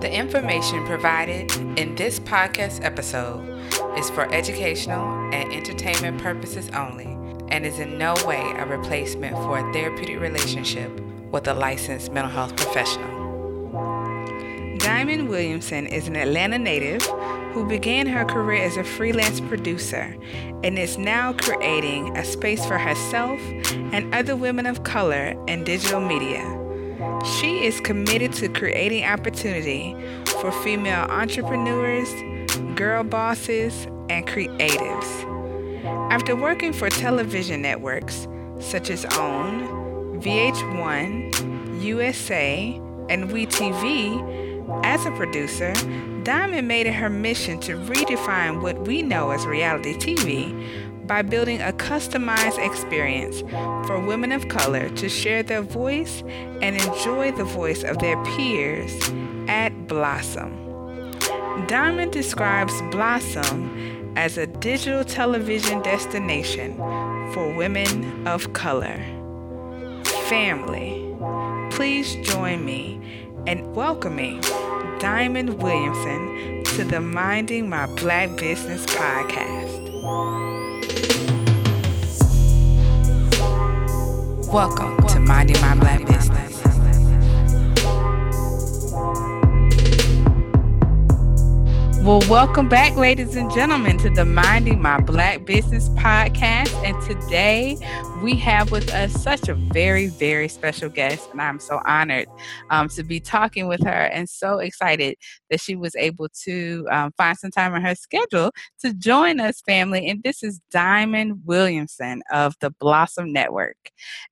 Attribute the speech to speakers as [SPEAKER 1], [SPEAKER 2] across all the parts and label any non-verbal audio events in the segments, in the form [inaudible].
[SPEAKER 1] The information provided in this podcast episode is for educational and entertainment purposes only and is in no way a replacement for a therapeutic relationship with a licensed mental health professional. Diamond Williamson is an Atlanta native who began her career as a freelance producer and is now creating a space for herself and other women of color in digital media. She is committed to creating opportunity for female entrepreneurs, girl bosses, and creatives. After working for television networks such as OWN, VH1, USA, and WeTV, as a producer, Diamond made it her mission to redefine what we know as reality TV by building a customized experience for women of color to share their voice and enjoy the voice of their peers at Blossom. Diamond describes Blossom as a digital television destination for women of color. Family, please join me in welcoming Diamond Williamson to the Minding My Black Business podcast. Welcome to Minding My Black Business. Well, welcome back, ladies and gentlemen, to the Minding My Black Business podcast. And today we have with us such a very, very special guest. And I'm so honored um, to be talking with her and so excited that she was able to um, find some time in her schedule to join us, family. And this is Diamond Williamson of the Blossom Network.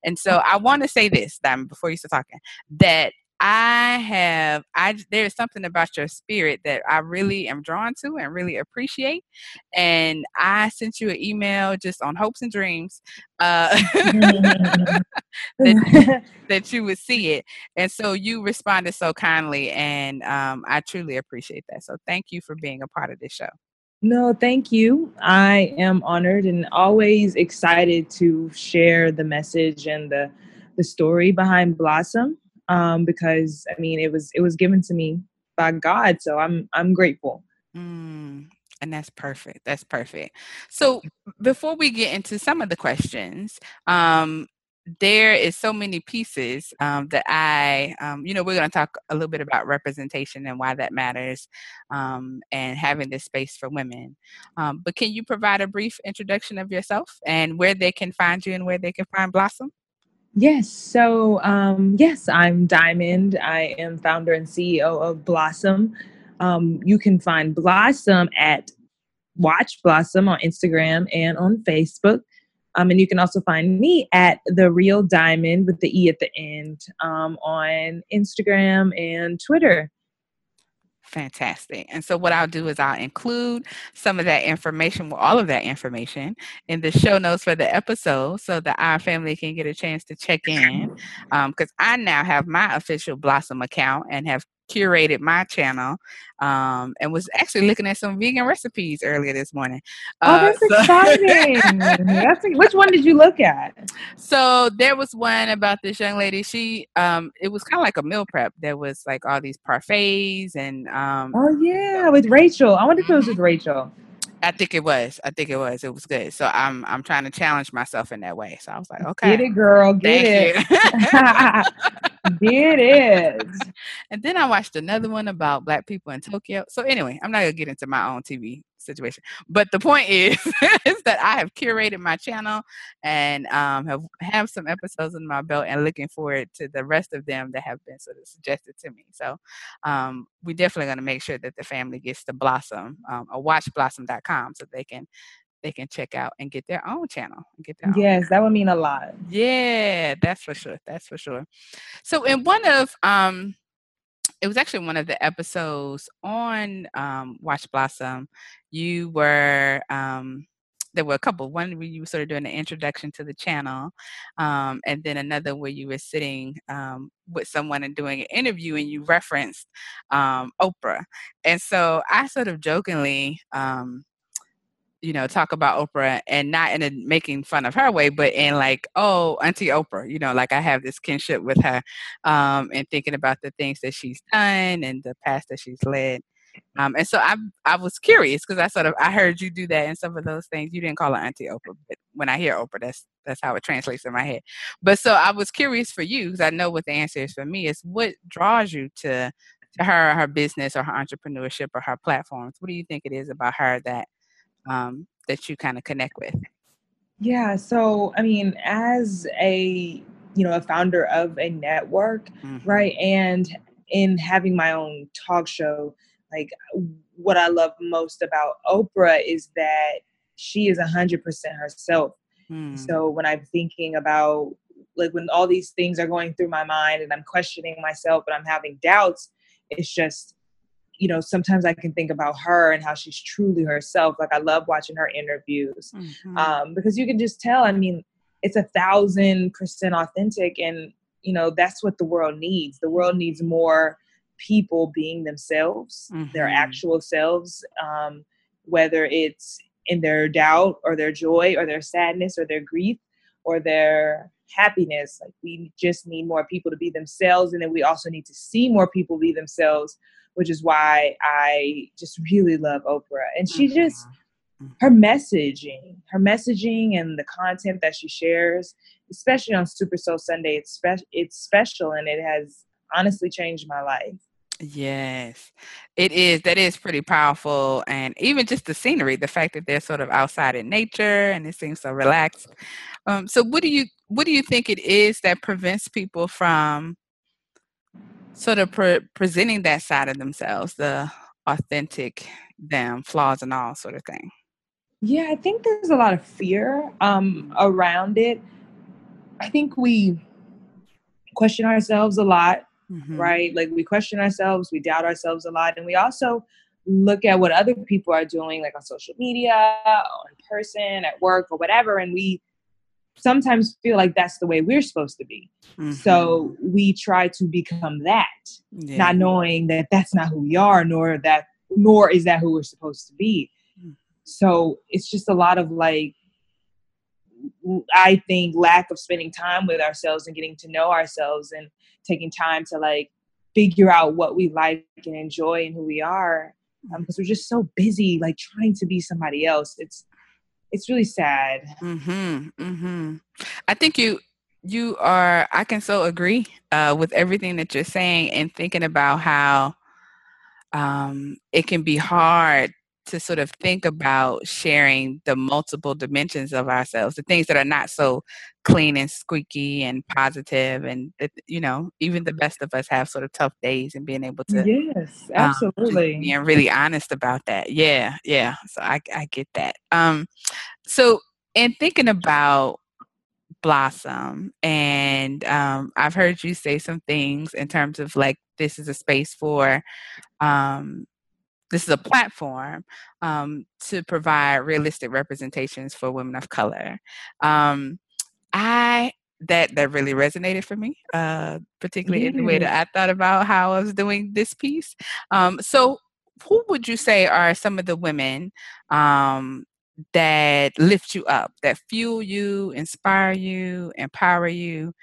[SPEAKER 1] And so I want to say this, Diamond, before you start talking, that I have I there's something about your spirit that I really am drawn to and really appreciate. And I sent you an email just on hopes and dreams uh, [laughs] [laughs] that, [laughs] that you would see it. And so you responded so kindly and um, I truly appreciate that. So thank you for being a part of this show.
[SPEAKER 2] No, thank you. I am honored and always excited to share the message and the the story behind Blossom um, because I mean it was it was given to me by God, so I'm I'm grateful.
[SPEAKER 1] Mm, and that's perfect. That's perfect. So before we get into some of the questions, um, there is so many pieces um, that I, um, you know, we're going to talk a little bit about representation and why that matters, um, and having this space for women. Um, but can you provide a brief introduction of yourself and where they can find you and where they can find Blossom?
[SPEAKER 2] Yes. So, um, yes, I'm Diamond. I am founder and CEO of Blossom. Um, you can find Blossom at Watch Blossom on Instagram and on Facebook. Um, and you can also find me at The Real Diamond with the E at the end um, on Instagram and Twitter.
[SPEAKER 1] Fantastic. And so, what I'll do is I'll include some of that information, well, all of that information, in the show notes for the episode so that our family can get a chance to check in. Because um, I now have my official Blossom account and have curated my channel um, and was actually looking at some vegan recipes earlier this morning.
[SPEAKER 2] Oh, uh, that's so exciting! [laughs] that's, which one did you look at?
[SPEAKER 1] So there was one about this young lady. She um, it was kind of like a meal prep. There was like all these parfaits and um,
[SPEAKER 2] oh yeah, with Rachel. I wonder if it was with Rachel.
[SPEAKER 1] I think it was. I think it was. It was good. So I'm I'm trying to challenge myself in that way. So I was like, okay,
[SPEAKER 2] get it, girl, get Thank it. [laughs] Get it. [laughs]
[SPEAKER 1] And then I watched another one about black people in Tokyo. So anyway, I'm not gonna get into my own TV situation. But the point is, [laughs] is that I have curated my channel and um, have have some episodes in my belt and looking forward to the rest of them that have been sort of suggested to me. So um, we're definitely going to make sure that the family gets to Blossom um, or watchblossom.com so they can they can check out and get their own channel get their
[SPEAKER 2] yes that would mean a lot
[SPEAKER 1] yeah that's for sure that's for sure so in one of um it was actually one of the episodes on um, Watch Blossom. You were um, there were a couple. One where you were sort of doing an introduction to the channel, um, and then another where you were sitting um, with someone and doing an interview, and you referenced um, Oprah. And so I sort of jokingly um, you know, talk about Oprah and not in a making fun of her way, but in like, oh, Auntie Oprah, you know, like I have this kinship with her, um, and thinking about the things that she's done and the past that she's led. Um, and so I I was curious because I sort of I heard you do that and some of those things. You didn't call her Auntie Oprah, but when I hear Oprah, that's that's how it translates in my head. But so I was curious for you because I know what the answer is for me is what draws you to to her, her business or her entrepreneurship or her platforms. What do you think it is about her that um, that you kind of connect with?
[SPEAKER 2] Yeah. So I mean, as a you know a founder of a network, mm-hmm. right, and in having my own talk show like what I love most about Oprah is that she is a hundred percent herself. Hmm. So when I'm thinking about like when all these things are going through my mind and I'm questioning myself and I'm having doubts, it's just you know sometimes I can think about her and how she's truly herself. Like I love watching her interviews mm-hmm. um, because you can just tell. I mean, it's a thousand percent authentic, and you know that's what the world needs. The world needs more people being themselves, mm-hmm. their actual selves, um, whether it's in their doubt or their joy or their sadness or their grief or their happiness. Like we just need more people to be themselves, and then we also need to see more people be themselves, which is why I just really love Oprah. And she mm-hmm. just her messaging, her messaging and the content that she shares, especially on Super Soul Sunday, it's spe- it's special and it has honestly changed my life.
[SPEAKER 1] Yes, it is. That is pretty powerful. And even just the scenery, the fact that they're sort of outside in nature and it seems so relaxed. Um, so what do you what do you think it is that prevents people from sort of pre- presenting that side of themselves, the authentic them, flaws and all sort of thing?
[SPEAKER 2] Yeah, I think there's a lot of fear um, around it. I think we question ourselves a lot mm-hmm. right? Like we question ourselves, we doubt ourselves a lot, and we also look at what other people are doing, like on social media, or in person, at work, or whatever, and we sometimes feel like that's the way we're supposed to be. Mm-hmm. So we try to become that, yeah. not knowing that that's not who we are, nor that nor is that who we're supposed to be. Mm. So it's just a lot of like I think lack of spending time with ourselves and getting to know ourselves and taking time to like figure out what we like and enjoy and who we are because um, we're just so busy like trying to be somebody else. It's it's really sad.
[SPEAKER 1] Mhm mhm i think you you are i can so agree uh, with everything that you're saying and thinking about how um, it can be hard to sort of think about sharing the multiple dimensions of ourselves, the things that are not so clean and squeaky and positive, and you know, even the best of us have sort of tough days, and being able to
[SPEAKER 2] yes, absolutely,
[SPEAKER 1] um, being really honest about that. Yeah, yeah. So I I get that. Um, so in thinking about blossom and um, i've heard you say some things in terms of like this is a space for um, this is a platform um, to provide realistic representations for women of color. Um, I that that really resonated for me, uh, particularly mm. in the way that I thought about how I was doing this piece. Um, so, who would you say are some of the women um, that lift you up, that fuel you, inspire you, empower you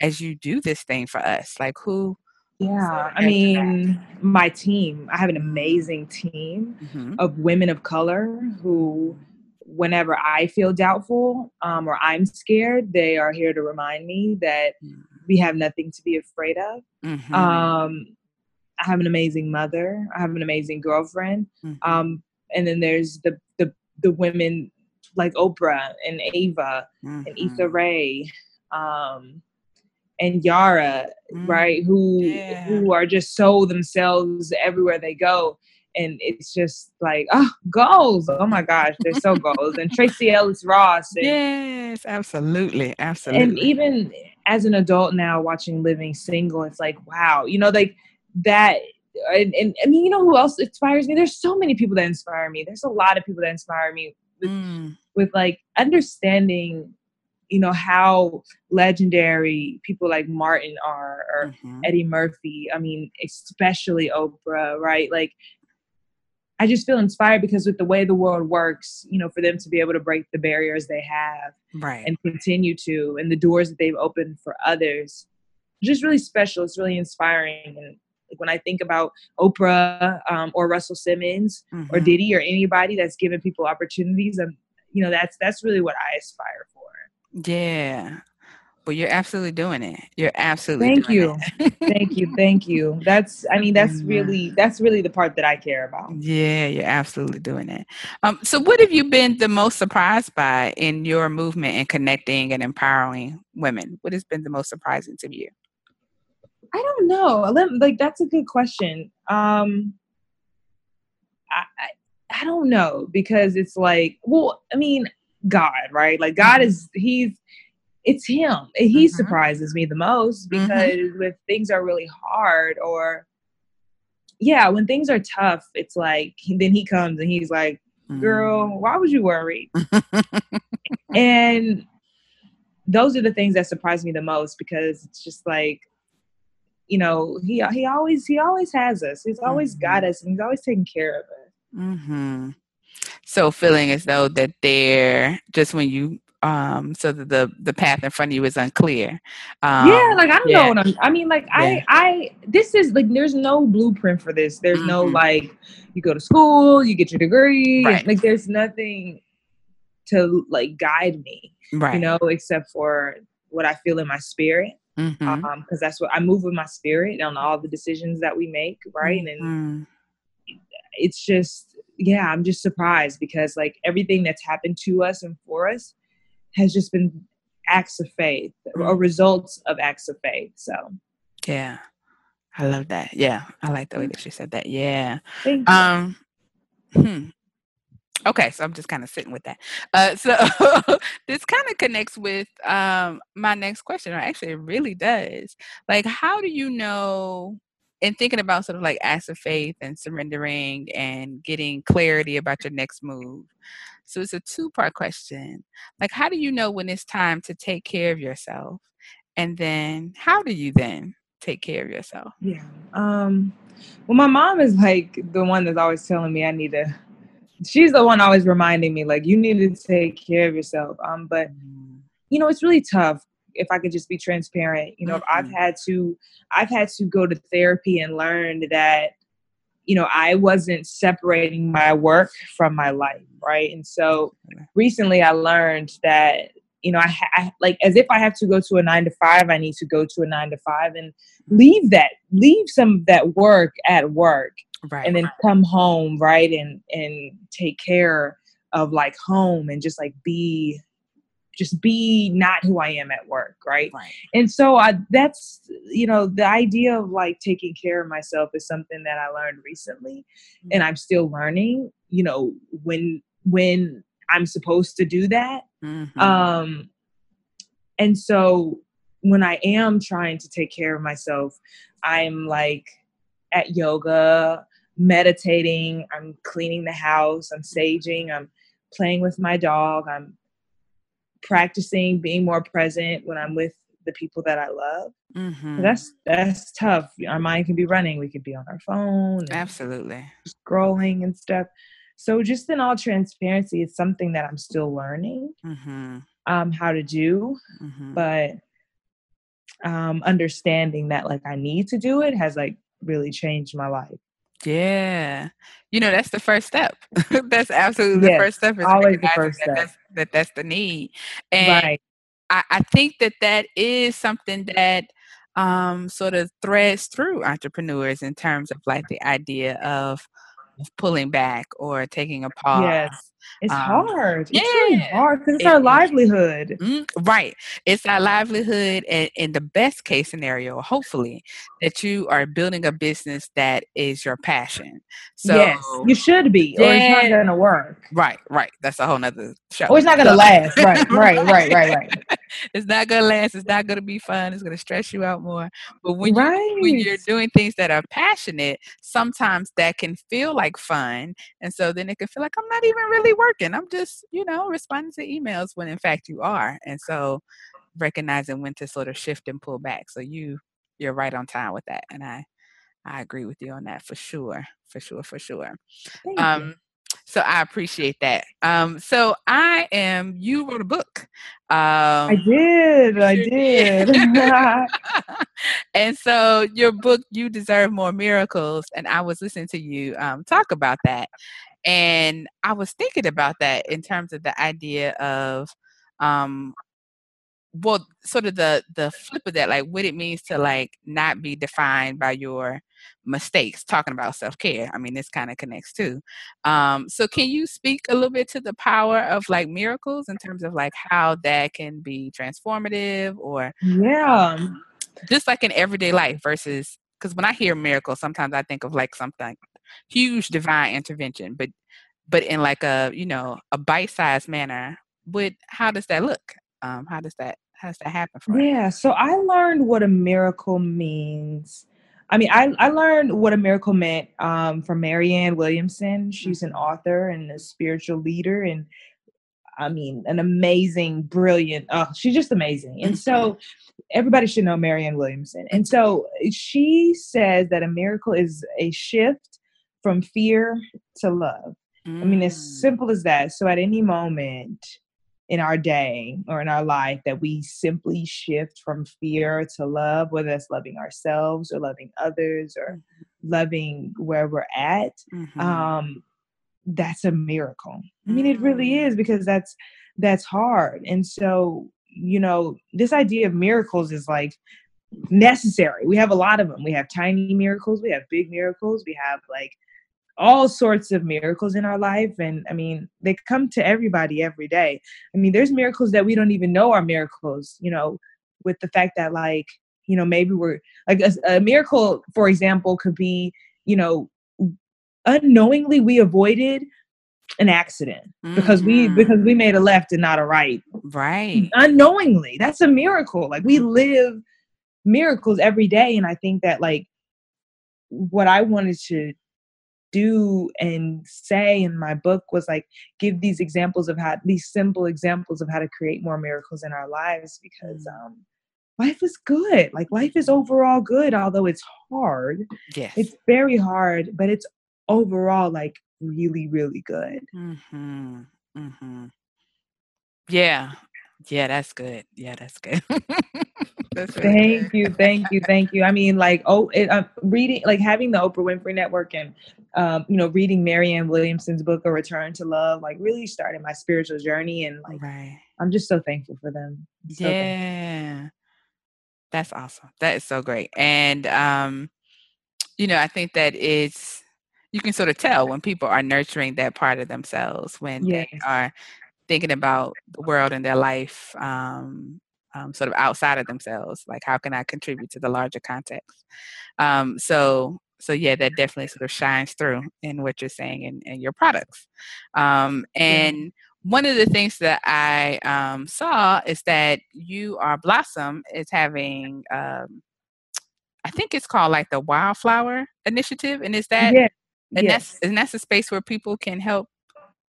[SPEAKER 1] as you do this thing for us? Like who
[SPEAKER 2] yeah, I mean, my team, I have an amazing team mm-hmm. of women of color who, whenever I feel doubtful um, or I'm scared, they are here to remind me that mm-hmm. we have nothing to be afraid of. Mm-hmm. Um, I have an amazing mother. I have an amazing girlfriend. Mm-hmm. Um, and then there's the, the, the women like Oprah and Ava and Issa mm-hmm. Rae. Um, and Yara, mm, right? Who yeah. who are just so themselves everywhere they go. And it's just like, oh, goals. Oh my gosh, they're so goals. And Tracee Ellis Ross. And,
[SPEAKER 1] yes, absolutely. Absolutely.
[SPEAKER 2] And even as an adult now watching Living Single, it's like, wow, you know, like that and, and I mean, you know who else inspires me? There's so many people that inspire me. There's a lot of people that inspire me with, mm. with like understanding you know how legendary people like Martin are or mm-hmm. Eddie Murphy. I mean, especially Oprah, right? Like I just feel inspired because with the way the world works, you know, for them to be able to break the barriers they have
[SPEAKER 1] right.
[SPEAKER 2] and continue to, and the doors that they've opened for others, just really special. It's really inspiring. And like when I think about Oprah um, or Russell Simmons mm-hmm. or Diddy or anybody that's given people opportunities, and you know, that's that's really what I aspire for.
[SPEAKER 1] Yeah, well, you're absolutely doing it. You're absolutely.
[SPEAKER 2] Thank you, thank you, thank you. That's, I mean, that's really, that's really the part that I care about.
[SPEAKER 1] Yeah, you're absolutely doing it. Um, so, what have you been the most surprised by in your movement and connecting and empowering women? What has been the most surprising to you?
[SPEAKER 2] I don't know. Like, that's a good question. Um, I, I, I don't know because it's like, well, I mean, God, right? Like, God mm-hmm. is, He's it's him. He mm-hmm. surprises me the most mm-hmm. because mm-hmm. when things are really hard or yeah, when things are tough, it's like then he comes and he's like, "Girl, mm. why was you worried?" [laughs] and those are the things that surprise me the most because it's just like you know he he always he always has us he's always mm-hmm. got us and he's always taking care of us
[SPEAKER 1] mm-hmm. So feeling as though that they're just when you um, so that the the path in front of you is unclear.
[SPEAKER 2] Um, yeah, like I don't yeah. know what I'm. I mean, like yeah. I I this is like there's no blueprint for this. There's mm-hmm. no like you go to school, you get your degree. Right. Like there's nothing to like guide me, right. you know, except for what I feel in my spirit. Mm-hmm. Um, because that's what I move with my spirit on all the decisions that we make, right? Mm-hmm. And it's just yeah, I'm just surprised because like everything that's happened to us and for us has just been acts of faith or mm-hmm. results of acts of faith. So,
[SPEAKER 1] yeah, I love that. Yeah, I like the way that you said that. Yeah. Um. Hmm. Okay, so I'm just kind of sitting with that. Uh, [laughs] so this kind of connects with um, my next question, or actually, it really does. Like, how do you know? In thinking about sort of like acts of faith and surrendering and getting clarity about your next move, so it's a two part question. Like, how do you know when it's time to take care of yourself? And then how do you then take care of yourself?
[SPEAKER 2] Yeah. Um, well, my mom is like the one that's always telling me I need to, she's the one always reminding me, like, you need to take care of yourself. Um, but, mm. you know, it's really tough if I could just be transparent. You know, mm-hmm. I've had to, I've had to go to therapy and learn that you know, I wasn't separating my work from my life, right? And so recently I learned that, you know, I, I, like as if I have to go to a nine to five, I need to go to a nine to five and leave that, leave some of that work at work, right, and then come home, right, and and take care of like home and just like be just be not who I am at work, right? right. And so I, that's you know the idea of like taking care of myself is something that I learned recently, mm-hmm. and I'm still learning. You know when when I'm supposed to do that, mm-hmm. um, and so when I am trying to take care of myself, I'm like at yoga, meditating, I'm cleaning the house, I'm saging, I'm playing with my dog, I'm practicing being more present when I'm with the people that I love. Mm-hmm. That's that's tough. Our mind can be running. We could be on our phone.
[SPEAKER 1] Absolutely.
[SPEAKER 2] Scrolling and stuff. So just in all transparency, it's something that I'm still learning mm-hmm. um, how to do. Mm-hmm. But um, understanding that like I need to do it has like really changed my life.
[SPEAKER 1] Yeah. You know, that's the first step. [laughs] that's absolutely yes, the first step. Is always the first that step. That's, that that's the need. And right. I, I think that that is something that um, sort of threads through entrepreneurs in terms of like the idea of, of pulling back or taking a pause.
[SPEAKER 2] Yes. It's um, hard. Yeah. It's really hard because it's it, our livelihood.
[SPEAKER 1] Mm, right. It's our livelihood. And in the best case scenario, hopefully, that you are building a business that is your passion. So yes,
[SPEAKER 2] you should be, yeah, or it's not going to work.
[SPEAKER 1] Right, right. That's a whole nother show.
[SPEAKER 2] Or it's not going to last. [laughs] Right, right, right, right, right. [laughs]
[SPEAKER 1] it's not going to last. It's not going to be fun. It's going to stress you out more. But when, right. you, when you're doing things that are passionate, sometimes that can feel like fun. And so then it can feel like I'm not even really working. I'm just, you know, responding to emails when in fact you are. And so recognizing when to sort of shift and pull back. So you you're right on time with that. And I I agree with you on that for sure, for sure, for sure.
[SPEAKER 2] Thank
[SPEAKER 1] Um,
[SPEAKER 2] you.
[SPEAKER 1] So I appreciate that. Um, so I am. You wrote a book.
[SPEAKER 2] I
[SPEAKER 1] Um,
[SPEAKER 2] did. I did.
[SPEAKER 1] did. [laughs] [laughs] and so your book, You Deserve More Miracles, and I was listening to you um, talk about that, and I was thinking about that in terms of the idea of, um, well, sort of the the flip of that, like what it means to like not be defined by your mistakes. Talking about self care, I mean, this kind of connects too. Um, so, can you speak a little bit to the power of like miracles in terms of like how that can be transformative or
[SPEAKER 2] yeah.
[SPEAKER 1] um, just like in everyday life versus because when I hear miracle, sometimes I think of like something huge divine intervention, but but in like a you know a bite sized manner. What how does that look? Um, how does that how does that happen for you?
[SPEAKER 2] Yeah. So I learned what a miracle means. I mean, I, I learned what a miracle meant um, from Marianne Williamson. She's an author and a spiritual leader, and I mean, an amazing, brilliant. Oh, she's just amazing. And [laughs] so everybody should know Marianne Williamson. And so she says that a miracle is a shift from fear to love. I mean, as
[SPEAKER 1] Mm,
[SPEAKER 2] simple as that. So at any moment in our day or in our life that we simply shift from fear to love, whether that's loving ourselves or loving others or loving where we're at,
[SPEAKER 1] mhm.
[SPEAKER 2] um, that's a miracle. I mean, it really is because that's that's hard. And so, you know, this idea of miracles is like necessary. We have a lot of them. We have tiny miracles, we have big miracles, we have like all sorts of miracles in our life and i mean they come to everybody every day i mean there's miracles that we don't even know are miracles you know with the fact that like you know maybe we're like a, a miracle for example could be you know unknowingly we avoided an accident because we
[SPEAKER 1] Mhm.
[SPEAKER 2] because we made a left and not a right
[SPEAKER 1] Right.
[SPEAKER 2] unknowingly that's a miracle like we live miracles every day and i think that like what i wanted to do and say in my book was like give these examples of how these simple examples of how to create more miracles in our lives because
[SPEAKER 1] Mm.
[SPEAKER 2] um life is good like life is overall good although it's hard
[SPEAKER 1] Yes.
[SPEAKER 2] it's very hard but it's overall like really really good
[SPEAKER 1] Mhm. Mhm. Yeah. Yeah, that's good. Yeah, that's good. [laughs] that's
[SPEAKER 2] Thank
[SPEAKER 1] good.
[SPEAKER 2] you, thank you, thank you. I mean, like, oh, it, uh, reading, like, having the Oprah Winfrey Network and, um, you know, reading Marianne Williamson's book, A Return to Love, like, really started my spiritual journey, and like,
[SPEAKER 1] Right.
[SPEAKER 2] I'm just so thankful for them. So thankful.
[SPEAKER 1] Yeah. That's awesome. That is so great. And um, you know, I think that it's you can sort of tell when people are nurturing that part of themselves when they are thinking about the world and their life um, um, sort of outside of themselves like how can i contribute to the larger context um, so so yeah that definitely sort of shines through in what you're saying in, in your products um,
[SPEAKER 2] Yeah.
[SPEAKER 1] and one of the things that i um, saw is that you are blossom is having um, i think it's called like the wildflower initiative and is that
[SPEAKER 2] Yeah.
[SPEAKER 1] and that's and that's a space where people can help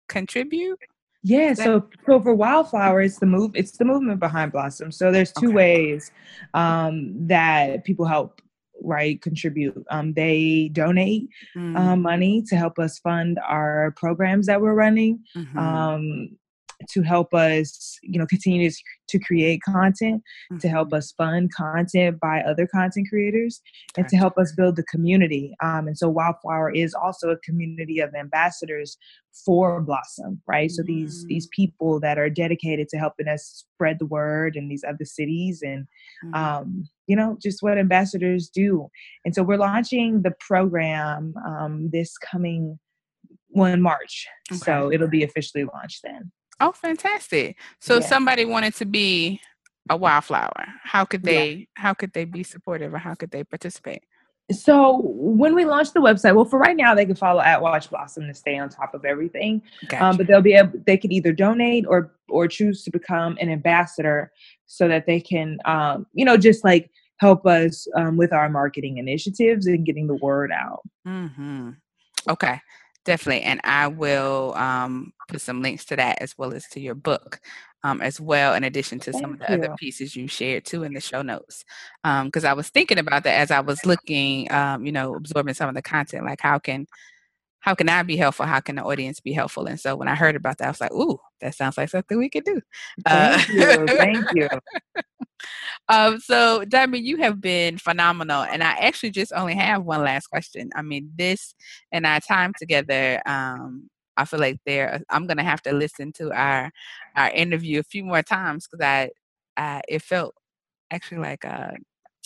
[SPEAKER 1] contribute
[SPEAKER 2] Yeah, so so for wildflower, it's the move. It's the movement behind Blossom. So there's two
[SPEAKER 1] okay
[SPEAKER 2] ways um, that people help, right? Contribute. Um, they donate
[SPEAKER 1] mm,
[SPEAKER 2] um, money to help us fund our programs that we're running,
[SPEAKER 1] mhm,
[SPEAKER 2] um, to help us, you know, continue to, to create content, to help
[SPEAKER 1] mhm.
[SPEAKER 2] us fund content by other content creators, and to help us build the community. Um, and so Wildflower is also a community of ambassadors for Blossom, right? So these
[SPEAKER 1] Mm,
[SPEAKER 2] these people that are dedicated to helping us spread the word in these other cities and
[SPEAKER 1] mhm.
[SPEAKER 2] um, you know, just what ambassadors do. And so we're launching the program um, this coming one March.
[SPEAKER 1] Okay.
[SPEAKER 2] So it'll be officially launched then.
[SPEAKER 1] Oh, fantastic. So
[SPEAKER 2] Yeah.
[SPEAKER 1] somebody wanted to be a wildflower, how could
[SPEAKER 2] Yeah.
[SPEAKER 1] they how could they be supportive or how could they participate?
[SPEAKER 2] So when we launch the website, well, for right now, they can follow at Watch Blossom to stay on top of everything. Um,
[SPEAKER 1] Gotcha.
[SPEAKER 2] but they'll be able, they could either donate or or choose to become an ambassador so that they can, um, you know, just like help us um, with our marketing initiatives and getting the word out.
[SPEAKER 1] hmm Okay, definitely. And I will um, put some links to that as well as to your book um, as well, in addition to
[SPEAKER 2] Thank
[SPEAKER 1] some of the
[SPEAKER 2] you.
[SPEAKER 1] other pieces you shared too in the show notes. Because I was thinking about that as I was looking, um, you know, absorbing some of the content, like how can how can I be helpful? How can the audience be helpful? And so when I heard about that, I was like, ooh, that sounds like something we could do.
[SPEAKER 2] Thank uh, you. Thank you. [laughs]
[SPEAKER 1] um, so, Diamond, you have been phenomenal. And I actually just only have one last question. I mean, this and our time together, um, I feel like there I'm gonna have to listen to our our interview a few more times because I, I it felt actually like uh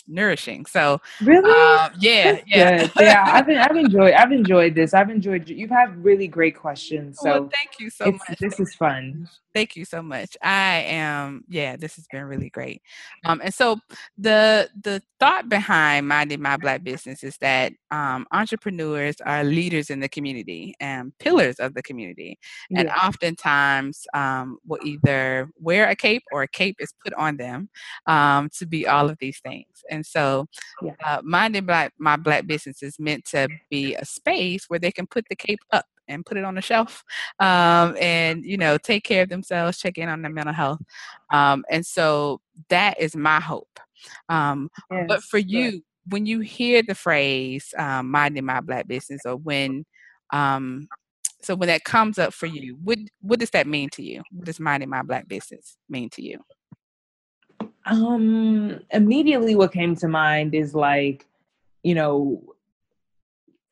[SPEAKER 1] nourishing. So
[SPEAKER 2] really,
[SPEAKER 1] um, yeah,
[SPEAKER 2] yeah, [laughs] yeah. I've I've enjoyed I've enjoyed this. I've enjoyed. You've had really great questions. So
[SPEAKER 1] well, thank you so much.
[SPEAKER 2] This is fun.
[SPEAKER 1] Thank you so much. I am. Yeah, this has been really great. Um, and so the the thought behind minding my black business is that um, entrepreneurs are leaders in the community and pillars of the community, yeah. and oftentimes um, will either wear a cape or a cape is put on them um, to be all of these things. And so, yeah. uh, minding black my black business is meant to be a space where they can put the cape up and put it on the shelf um, and you know take care of themselves check in on their mental health um, and so that is my hope um, yes, but for you when you hear the phrase um, minding my black business or when um, so when that comes up for you what what does that mean to you? What does minding my black business mean to you?
[SPEAKER 2] Um immediately what came to mind is like you know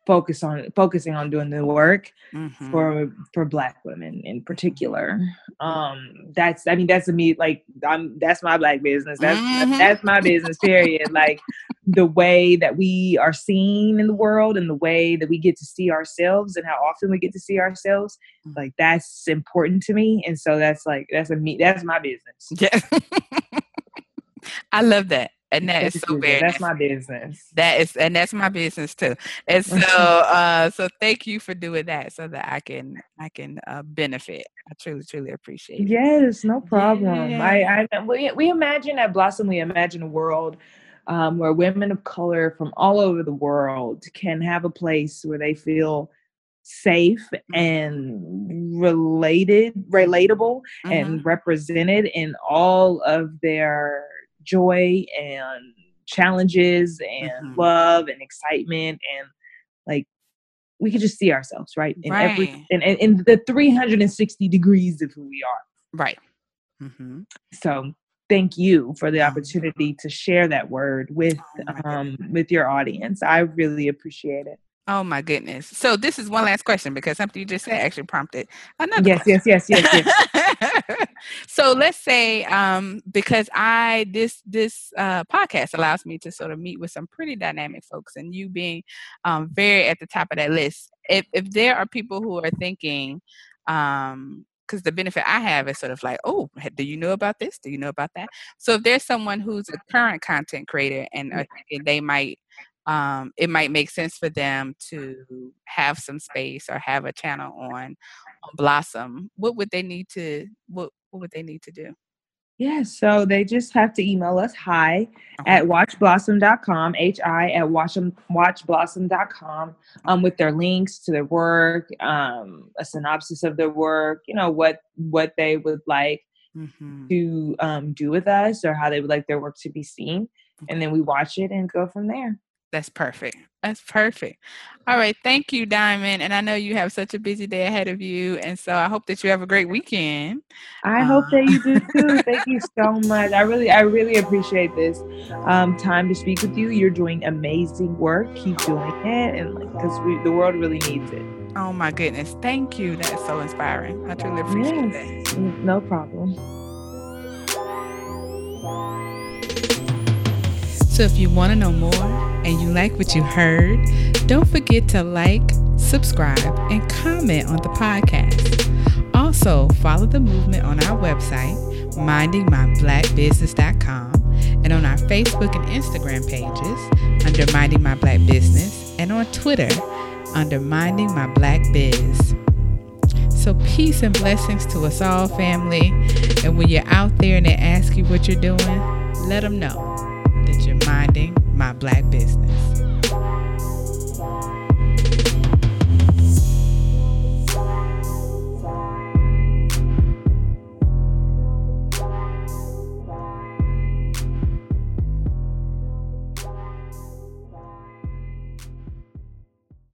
[SPEAKER 2] focus on focusing on doing the work mm-hmm. for for black women in particular. Um that's i mean that's me like i'm that's my black business. That's mm-hmm. that's my business period. Like the way that we are seen in the world and the way that we get to see ourselves and how often we get to see ourselves mm. like that's important to me. And so that's like that's a me that's my business.
[SPEAKER 1] Yeah. [laughs] I love that and that is so very
[SPEAKER 2] that's my business.
[SPEAKER 1] That is and that's my business too. And so [laughs] uh so thank you for doing that so that i can i can uh benefit. I truly truly appreciate it.
[SPEAKER 2] Yes no problem. Yeah. i i we, we imagine at blossom we imagine a world um, where women of color from all over the world can have a place where they feel safe and related relatable mm-hmm. and represented in all of their joy and challenges and mm-hmm. love and excitement and like we could just see ourselves right in right. every in, in the 360 degrees of who we are
[SPEAKER 1] right mm-hmm.
[SPEAKER 2] so thank you for the opportunity to share that word with oh um with your audience i really appreciate it
[SPEAKER 1] Oh my goodness. So this is one last question because something you just said actually prompted
[SPEAKER 2] another. Yes, question. yes, yes, yes, yes. [laughs]
[SPEAKER 1] so let's say um, because I this this uh, podcast allows me to sort of meet with some pretty dynamic folks, and you being um, very at the top of that list. If if there are people who are thinking, um, because the benefit I have is sort of like, oh, do you know about this? Do you know about that? So if there's someone who's a current content creator and uh, they might um, it might make sense for them to have some space or have a channel on, on Blossom. What would they need to what what would they need to do?
[SPEAKER 2] Yeah, so they just have to email us hi okay. at watchblossom.com, H-I at watch, watchblossom.com um, with their links to their work, um, a synopsis of their work, you know, what what they would like mm-hmm. to um, do with us or how they would like their work to be seen. Okay. And then we watch it and go from there.
[SPEAKER 1] That's perfect. That's perfect. All right. Thank you, Diamond. And I know you have such a busy day ahead of you. And so I hope that you have a great weekend.
[SPEAKER 2] I hope that you do [laughs] too. Thank you so much. I really, I really appreciate this um, time to speak with you. You're doing amazing work. Keep doing it. And because like, the world really needs it.
[SPEAKER 1] Oh my goodness. Thank you. That is so inspiring. I truly appreciate yes. that.
[SPEAKER 2] No problem.
[SPEAKER 1] So if you want to know more and you like what you heard, don't forget to like, subscribe, and comment on the podcast. Also, follow the movement on our website, mindingmyblackbusiness.com, and on our Facebook and Instagram pages under Minding My Black Business, and on Twitter under Minding My Black Biz. So, peace and blessings to us all, family. And when you're out there and they ask you what you're doing, let them know minding my black business.